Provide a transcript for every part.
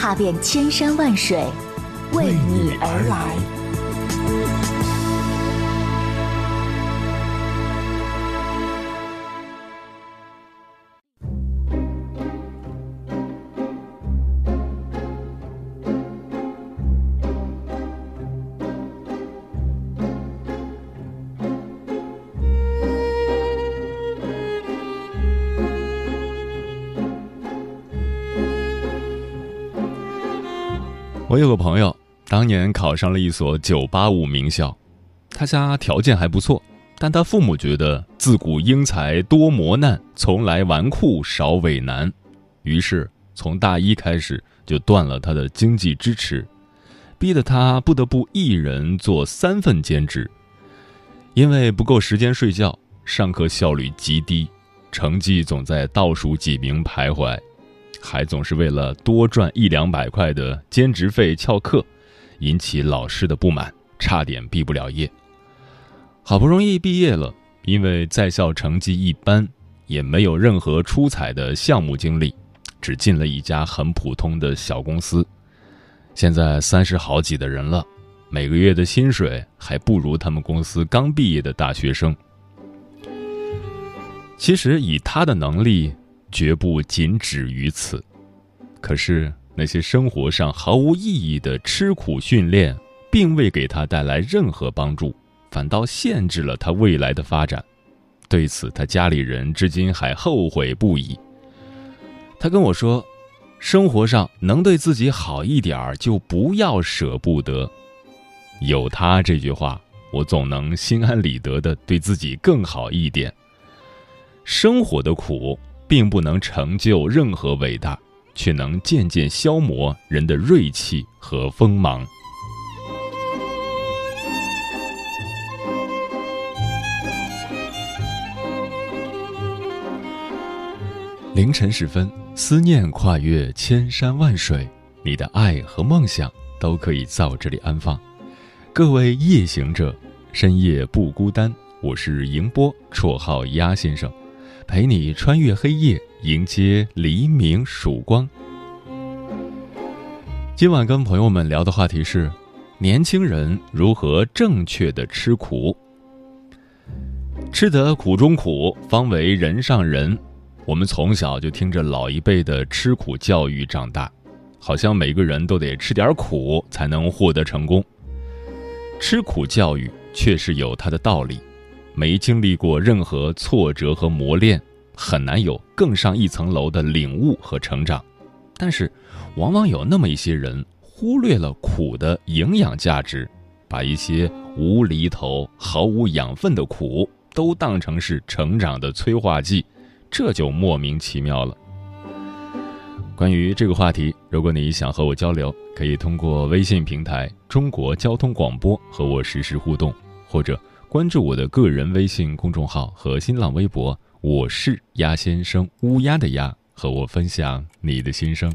踏遍千山万水，为你而来。我有个朋友，当年考上了一所985名校，他家条件还不错，但他父母觉得自古英才多磨难，从来纨绔少伟男，于是从大一开始就断了他的经济支持，逼得他不得不一人做三份兼职。因为不够时间睡觉，上课效率极低，成绩总在倒数几名徘徊。还总是为了多赚一两百块的兼职费翘课，引起老师的不满，差点毕不了业。好不容易毕业了，因为在校成绩一般，也没有任何出彩的项目经历，只进了一家很普通的小公司。现在三十好几的人了，每个月的薪水还不如他们公司刚毕业的大学生。其实以他的能力。绝不仅止于此，可是那些生活上毫无意义的吃苦训练，并未给他带来任何帮助，反倒限制了他未来的发展。对此，他家里人至今还后悔不已。他跟我说：“生活上能对自己好一点儿，就不要舍不得。”有他这句话，我总能心安理得的对自己更好一点。生活的苦。并不能成就任何伟大，却能渐渐消磨人的锐气和锋芒。凌晨时分，思念跨越千山万水，你的爱和梦想都可以在我这里安放。各位夜行者，深夜不孤单。我是迎波，绰号鸭先生。陪你穿越黑夜，迎接黎明曙光。今晚跟朋友们聊的话题是：年轻人如何正确的吃苦。吃得苦中苦，方为人上人。我们从小就听着老一辈的吃苦教育长大，好像每个人都得吃点苦才能获得成功。吃苦教育确实有它的道理。没经历过任何挫折和磨练，很难有更上一层楼的领悟和成长。但是，往往有那么一些人忽略了苦的营养价值，把一些无厘头、毫无养分的苦都当成是成长的催化剂，这就莫名其妙了。关于这个话题，如果你想和我交流，可以通过微信平台“中国交通广播”和我实时互动，或者。关注我的个人微信公众号和新浪微博，我是鸭先生，乌鸦的鸭，和我分享你的心声。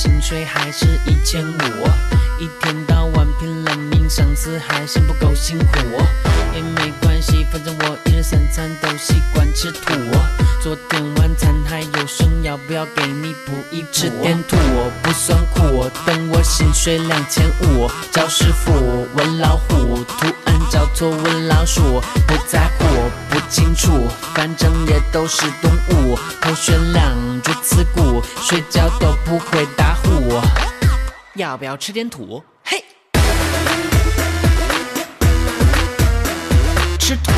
薪水还是一千五，一天到晚拼了命，上司还嫌不够辛苦，也没关系，反正我一日三餐都习惯吃土。昨天晚餐还有剩，要不要给你补一补？吃点土不算苦，等我薪水两千五，找师傅问老虎，图案叫做问老鼠，不在乎清楚，反正也都是动物，头悬梁锥刺骨，睡觉都不会打呼。要不要吃点土？嘿，吃土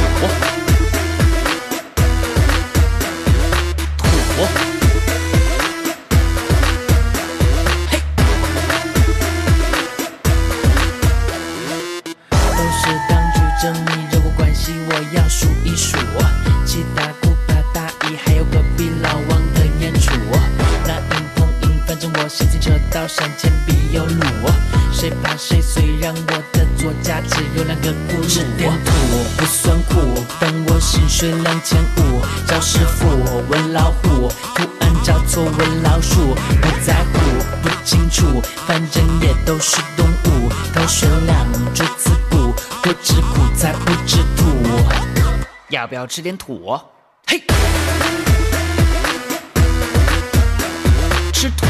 土。必有路。谁怕谁？虽然我的座驾只有两个轱辘。我土不算苦，但我薪水两千五。找师傅问老虎，图案找错问老鼠。不在乎，不清楚，反正也都是动物。头悬梁，锥刺股，不吃苦才不吃土。要不要吃点土？嘿，吃土。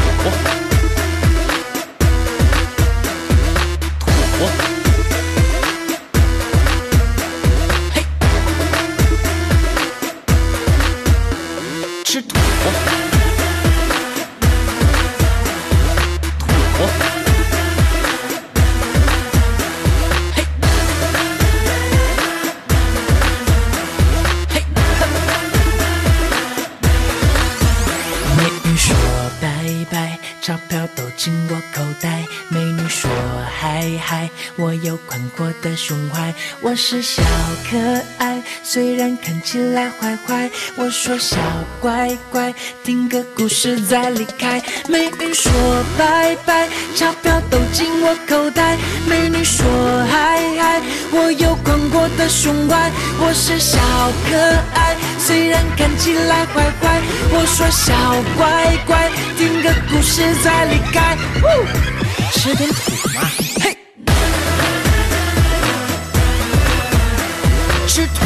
钞票都进我口袋。美女说嗨嗨，我有宽阔的胸怀。我是小可爱，虽然看起来坏坏。我说小乖乖，听个故事再离开。美女说拜拜，钞票都进我口袋。美女说嗨嗨，我有宽阔的胸怀。我是小可爱，虽然看起来坏坏。我说小乖乖，听个故事再离开。呜吃点土嘛，嘿，吃，土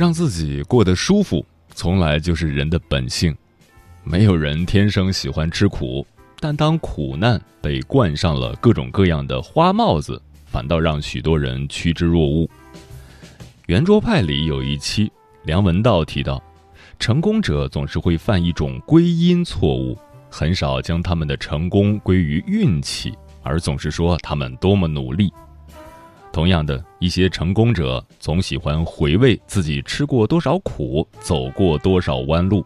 让自己过得舒服，从来就是人的本性。没有人天生喜欢吃苦，但当苦难被冠上了各种各样的花帽子，反倒让许多人趋之若鹜。圆桌派里有一期，梁文道提到，成功者总是会犯一种归因错误，很少将他们的成功归于运气，而总是说他们多么努力。同样的，一些成功者总喜欢回味自己吃过多少苦，走过多少弯路。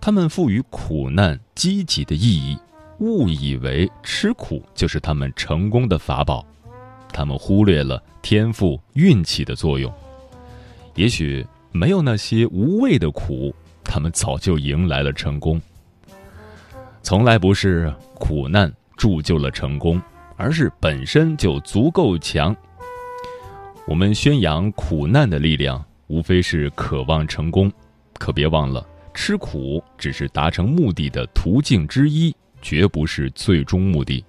他们赋予苦难积极的意义，误以为吃苦就是他们成功的法宝。他们忽略了天赋、运气的作用。也许没有那些无谓的苦，他们早就迎来了成功。从来不是苦难铸就了成功。而是本身就足够强。我们宣扬苦难的力量，无非是渴望成功，可别忘了，吃苦只是达成目的的途径之一，绝不是最终目的。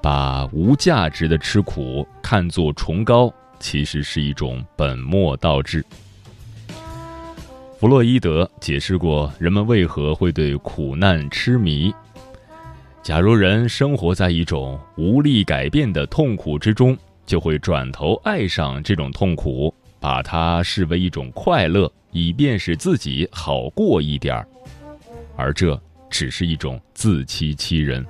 把无价值的吃苦看作崇高，其实是一种本末倒置。弗洛伊德解释过人们为何会对苦难痴迷。假如人生活在一种无力改变的痛苦之中，就会转头爱上这种痛苦，把它视为一种快乐，以便使自己好过一点儿。而这只是一种自欺欺人。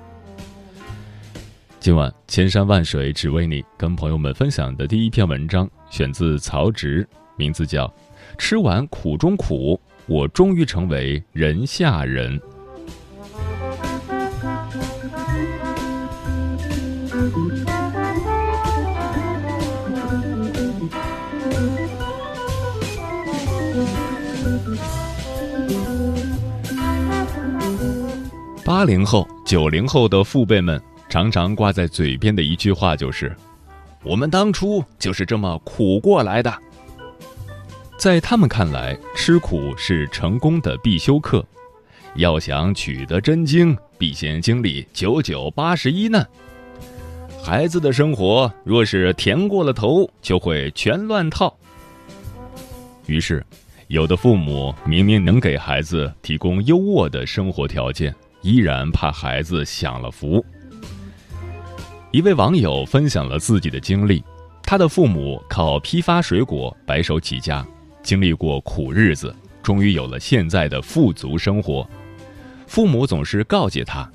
今晚千山万水只为你，跟朋友们分享的第一篇文章选自曹植，名字叫《吃完苦中苦，我终于成为人下人》。八零后、九零后的父辈们常常挂在嘴边的一句话就是：“我们当初就是这么苦过来的。”在他们看来，吃苦是成功的必修课。要想取得真经，必先经历九九八十一难。孩子的生活若是甜过了头，就会全乱套。于是，有的父母明明能给孩子提供优渥的生活条件，依然怕孩子享了福。一位网友分享了自己的经历：他的父母靠批发水果白手起家，经历过苦日子，终于有了现在的富足生活。父母总是告诫他，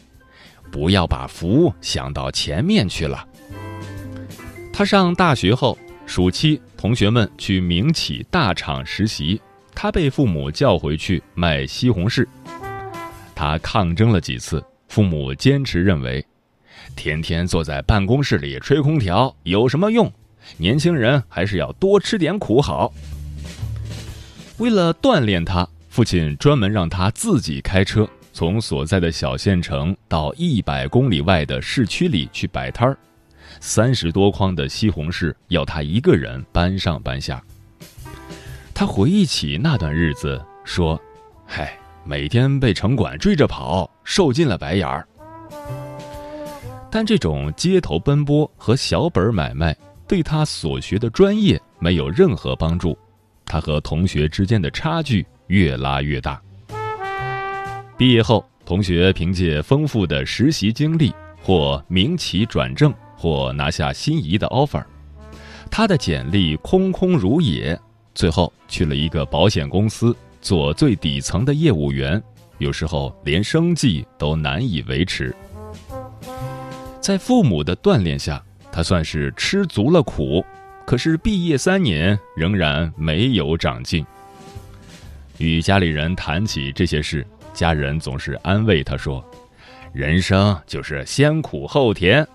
不要把福想到前面去了。他上大学后，暑期同学们去民企大厂实习，他被父母叫回去卖西红柿。他抗争了几次，父母坚持认为，天天坐在办公室里吹空调有什么用？年轻人还是要多吃点苦好。为了锻炼他，父亲专门让他自己开车。从所在的小县城到一百公里外的市区里去摆摊儿，三十多筐的西红柿要他一个人搬上搬下。他回忆起那段日子，说：“嗨，每天被城管追着跑，受尽了白眼儿。”但这种街头奔波和小本买卖对他所学的专业没有任何帮助，他和同学之间的差距越拉越大。毕业后，同学凭借丰富的实习经历，或民企转正，或拿下心仪的 offer，他的简历空空如也，最后去了一个保险公司做最底层的业务员，有时候连生计都难以维持。在父母的锻炼下，他算是吃足了苦，可是毕业三年仍然没有长进。与家里人谈起这些事。家人总是安慰他说：“人生就是先苦后甜。”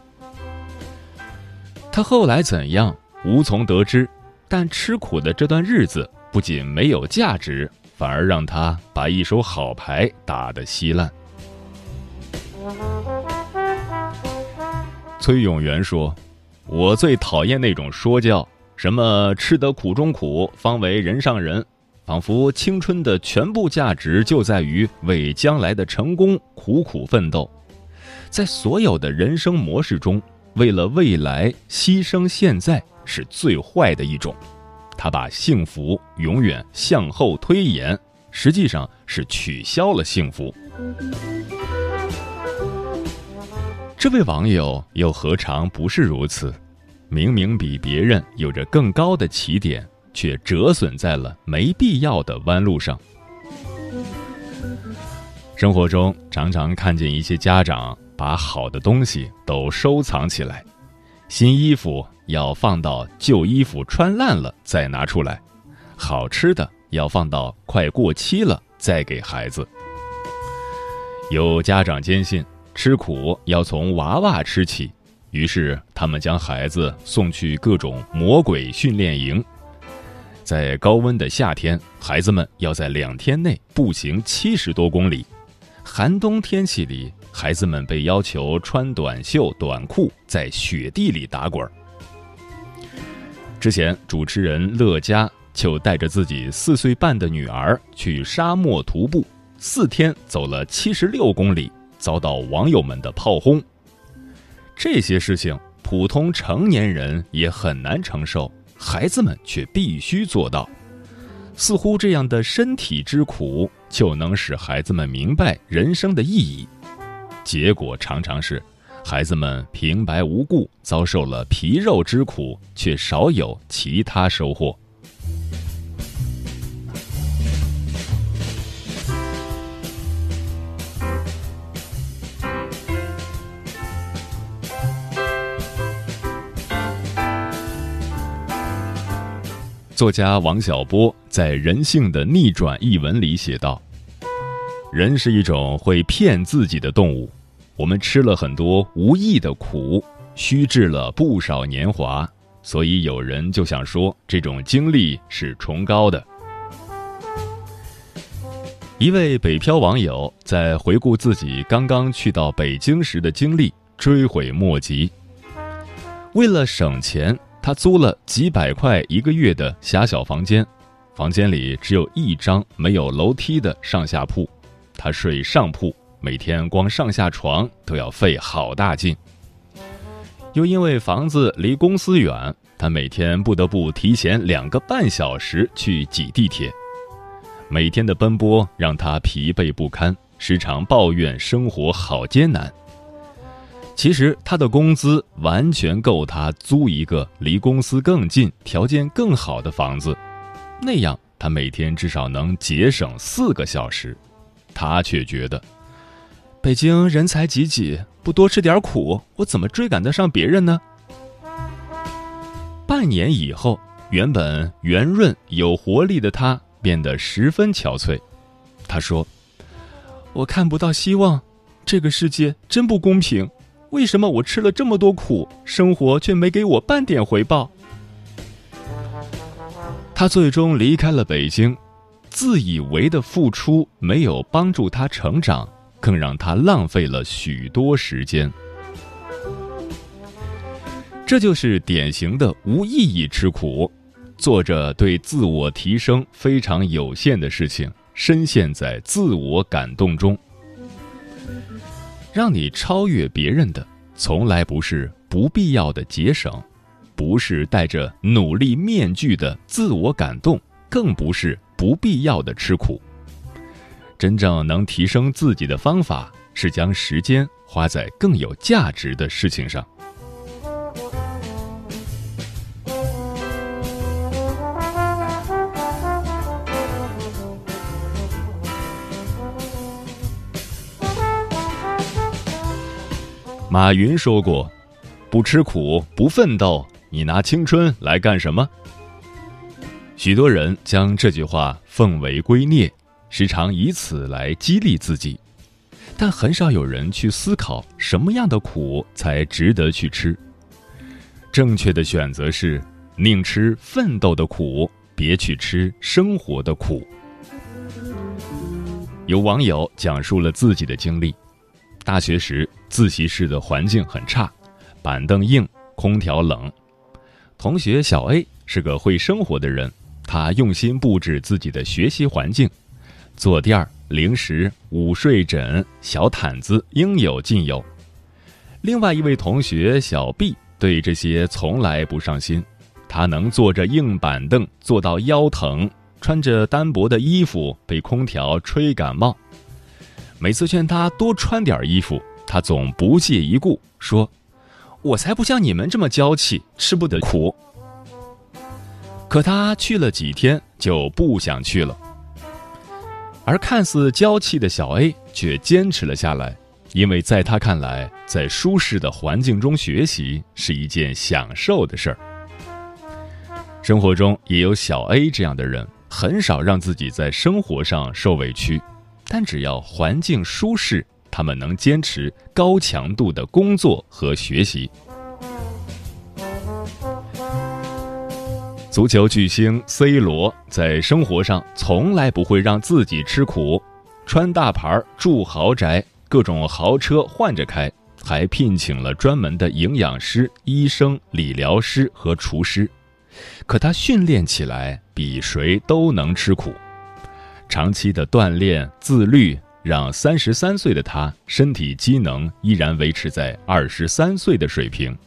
他后来怎样，无从得知。但吃苦的这段日子不仅没有价值，反而让他把一手好牌打得稀烂。崔永元说：“我最讨厌那种说教，什么吃得苦中苦，方为人上人。”仿佛青春的全部价值就在于为将来的成功苦苦奋斗，在所有的人生模式中，为了未来牺牲现在是最坏的一种。他把幸福永远向后推延，实际上是取消了幸福。这位网友又何尝不是如此？明明比别人有着更高的起点。却折损在了没必要的弯路上。生活中常常看见一些家长把好的东西都收藏起来，新衣服要放到旧衣服穿烂了再拿出来，好吃的要放到快过期了再给孩子。有家长坚信吃苦要从娃娃吃起，于是他们将孩子送去各种魔鬼训练营。在高温的夏天，孩子们要在两天内步行七十多公里；寒冬天气里，孩子们被要求穿短袖短裤在雪地里打滚。之前，主持人乐嘉就带着自己四岁半的女儿去沙漠徒步，四天走了七十六公里，遭到网友们的炮轰。这些事情，普通成年人也很难承受。孩子们却必须做到，似乎这样的身体之苦就能使孩子们明白人生的意义，结果常常是，孩子们平白无故遭受了皮肉之苦，却少有其他收获。作家王小波在《人性的逆转》一文里写道：“人是一种会骗自己的动物，我们吃了很多无益的苦，虚掷了不少年华，所以有人就想说这种经历是崇高的。”一位北漂网友在回顾自己刚刚去到北京时的经历，追悔莫及。为了省钱，他租了几百块一个月的狭小房间，房间里只有一张没有楼梯的上下铺，他睡上铺，每天光上下床都要费好大劲。又因为房子离公司远，他每天不得不提前两个半小时去挤地铁。每天的奔波让他疲惫不堪，时常抱怨生活好艰难。其实他的工资完全够他租一个离公司更近、条件更好的房子，那样他每天至少能节省四个小时。他却觉得，北京人才济济，不多吃点苦，我怎么追赶得上别人呢？半年以后，原本圆润有活力的他。变得十分憔悴，他说：“我看不到希望，这个世界真不公平。为什么我吃了这么多苦，生活却没给我半点回报？”他最终离开了北京，自以为的付出没有帮助他成长，更让他浪费了许多时间。这就是典型的无意义吃苦。做着对自我提升非常有限的事情，深陷在自我感动中。让你超越别人的，从来不是不必要的节省，不是戴着努力面具的自我感动，更不是不必要的吃苦。真正能提升自己的方法，是将时间花在更有价值的事情上。马云说过：“不吃苦，不奋斗，你拿青春来干什么？”许多人将这句话奉为圭臬，时常以此来激励自己，但很少有人去思考什么样的苦才值得去吃。正确的选择是：宁吃奋斗的苦，别去吃生活的苦。有网友讲述了自己的经历。大学时，自习室的环境很差，板凳硬，空调冷。同学小 A 是个会生活的人，他用心布置自己的学习环境，坐垫、零食、午睡枕、小毯子应有尽有。另外一位同学小 B 对这些从来不上心，他能坐着硬板凳坐到腰疼，穿着单薄的衣服被空调吹感冒。每次劝他多穿点衣服，他总不屑一顾，说：“我才不像你们这么娇气，吃不得苦。”可他去了几天就不想去了。而看似娇气的小 A 却坚持了下来，因为在他看来，在舒适的环境中学习是一件享受的事儿。生活中也有小 A 这样的人，很少让自己在生活上受委屈。但只要环境舒适，他们能坚持高强度的工作和学习。足球巨星 C 罗在生活上从来不会让自己吃苦，穿大牌、住豪宅、各种豪车换着开，还聘请了专门的营养师、医生、理疗师和厨师。可他训练起来比谁都能吃苦。长期的锻炼、自律，让三十三岁的他身体机能依然维持在二十三岁的水平。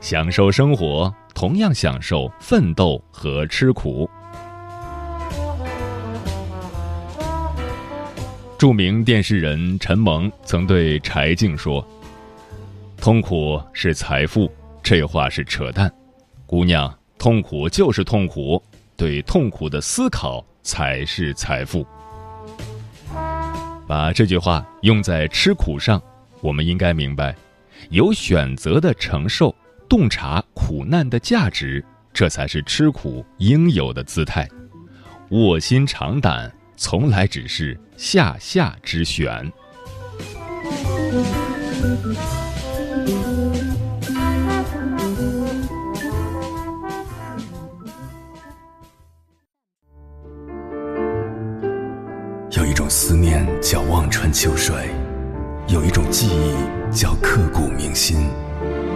享受生活，同样享受奋斗和吃苦。著名电视人陈萌曾对柴静说：“痛苦是财富，这话是扯淡。姑娘，痛苦就是痛苦，对痛苦的思考。”才是财富。把这句话用在吃苦上，我们应该明白，有选择的承受，洞察苦难的价值这才是吃苦应有的姿态。卧薪尝胆从来只是下下之选。有一种思念叫望穿秋水有一种记忆叫刻骨铭心。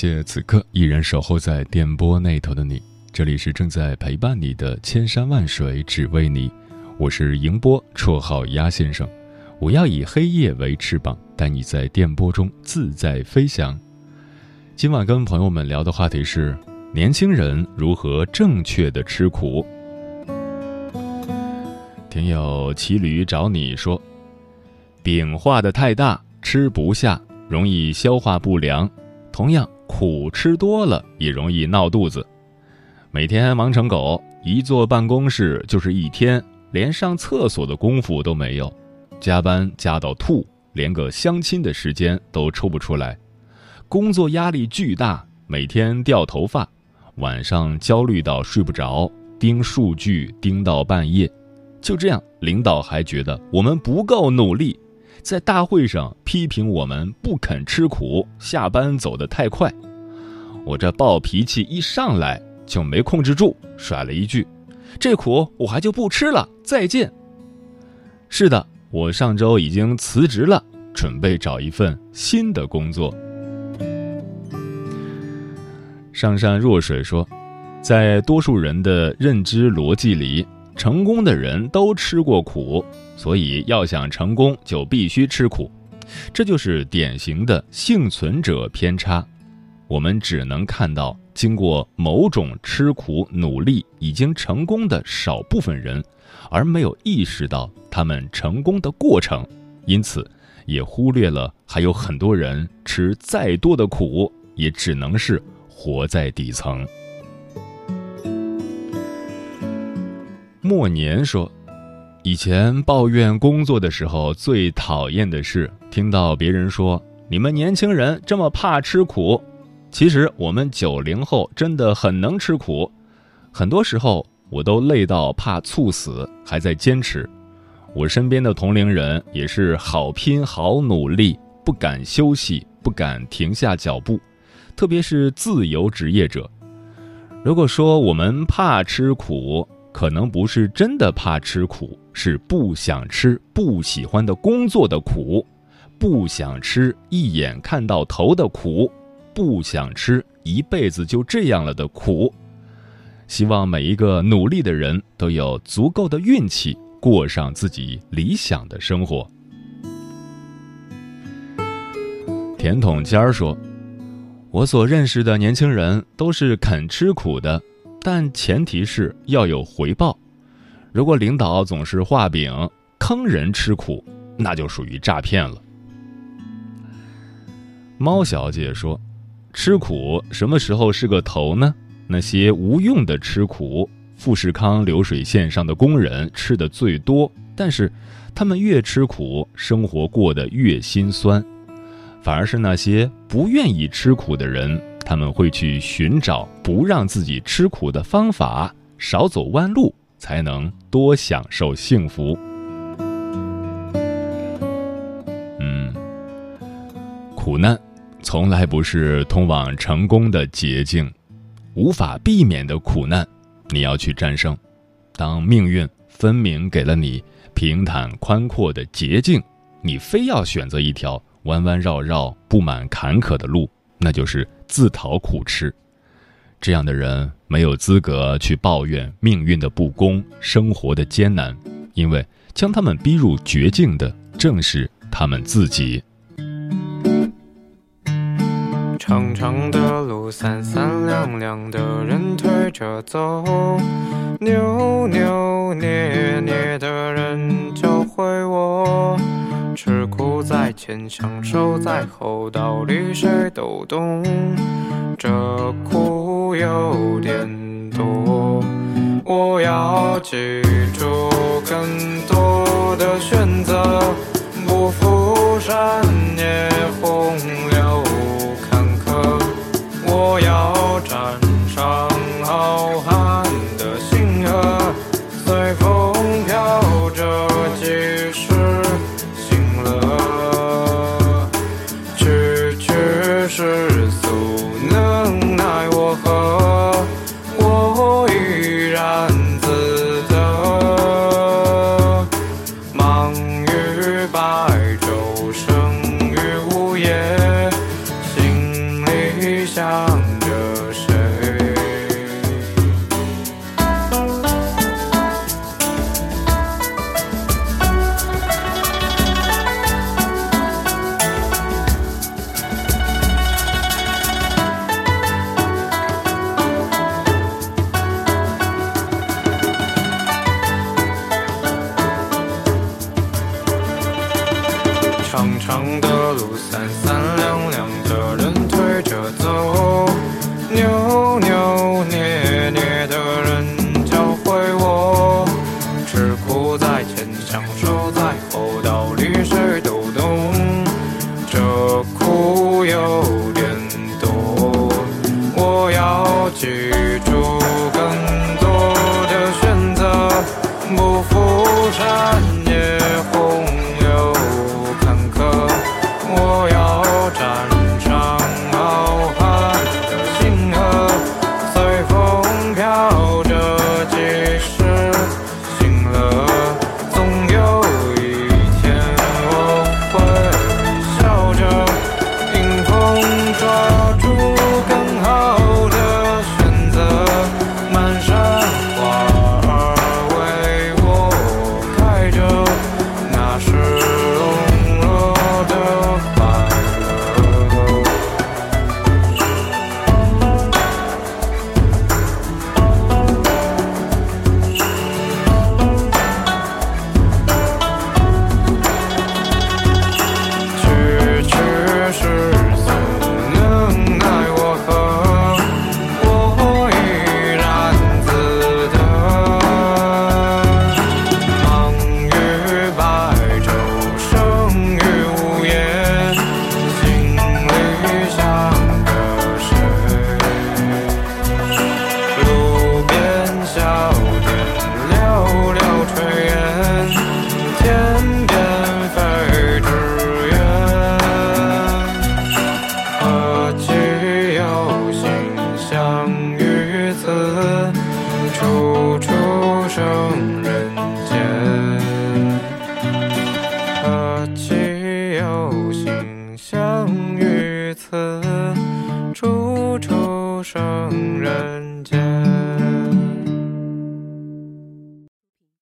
谢此刻依然守候在电波那头的你，这里是正在陪伴你的千山万水只为你，我是迎波，绰号鸭先生。我要以黑夜为翅膀，带你在电波中自在飞翔。今晚跟朋友们聊的话题是：年轻人如何正确的吃苦。听友骑驴找你说，饼画的太大，吃不下，容易消化不良。同样，苦吃多了也容易闹肚子。每天忙成狗，一坐办公室就是一天，连上厕所的功夫都没有。加班加到吐，连个相亲的时间都抽不出来。工作压力巨大，每天掉头发，晚上焦虑到睡不着，盯数据盯到半夜。就这样，领导还觉得我们不够努力。在大会上批评我们不肯吃苦，下班走得太快。我这暴脾气一上来就没控制住，甩了一句：“这苦我还就不吃了，再见。”是的，我上周已经辞职了，准备找一份新的工作。上善若水说，在多数人的认知逻辑里，成功的人都吃过苦。所以，要想成功，就必须吃苦，这就是典型的幸存者偏差。我们只能看到经过某种吃苦努力已经成功的少部分人，而没有意识到他们成功的过程，因此也忽略了还有很多人吃再多的苦，也只能是活在底层。末年说。以前抱怨工作的时候，最讨厌的是听到别人说：“你们年轻人这么怕吃苦。”其实我们九零后真的很能吃苦，很多时候我都累到怕猝死，还在坚持。我身边的同龄人也是好拼好努力，不敢休息，不敢停下脚步，特别是自由职业者。如果说我们怕吃苦，可能不是真的怕吃苦，是不想吃不喜欢的工作的苦，不想吃一眼看到头的苦，不想吃一辈子就这样了的苦。希望每一个努力的人都有足够的运气，过上自己理想的生活。甜筒尖儿说：“我所认识的年轻人都是肯吃苦的。”但前提是要有回报。如果领导总是画饼坑人吃苦，那就属于诈骗了。猫小姐说：“吃苦什么时候是个头呢？那些无用的吃苦，富士康流水线上的工人吃的最多，但是他们越吃苦，生活过得越心酸。反而是那些不愿意吃苦的人。”他们会去寻找不让自己吃苦的方法，少走弯路，才能多享受幸福。嗯，苦难从来不是通往成功的捷径，无法避免的苦难，你要去战胜。当命运分明给了你平坦宽阔的捷径，你非要选择一条弯弯绕绕、布满坎坷的路。那就是自讨苦吃，这样的人没有资格去抱怨命运的不公、生活的艰难，因为将他们逼入绝境的正是他们自己。长长的路，三三两两的人推着走，扭扭捏捏的人教会我。吃苦在前，享受在后，道理谁都懂。这苦有点多，我要记住更多的选择，不负山也洪流 ocean.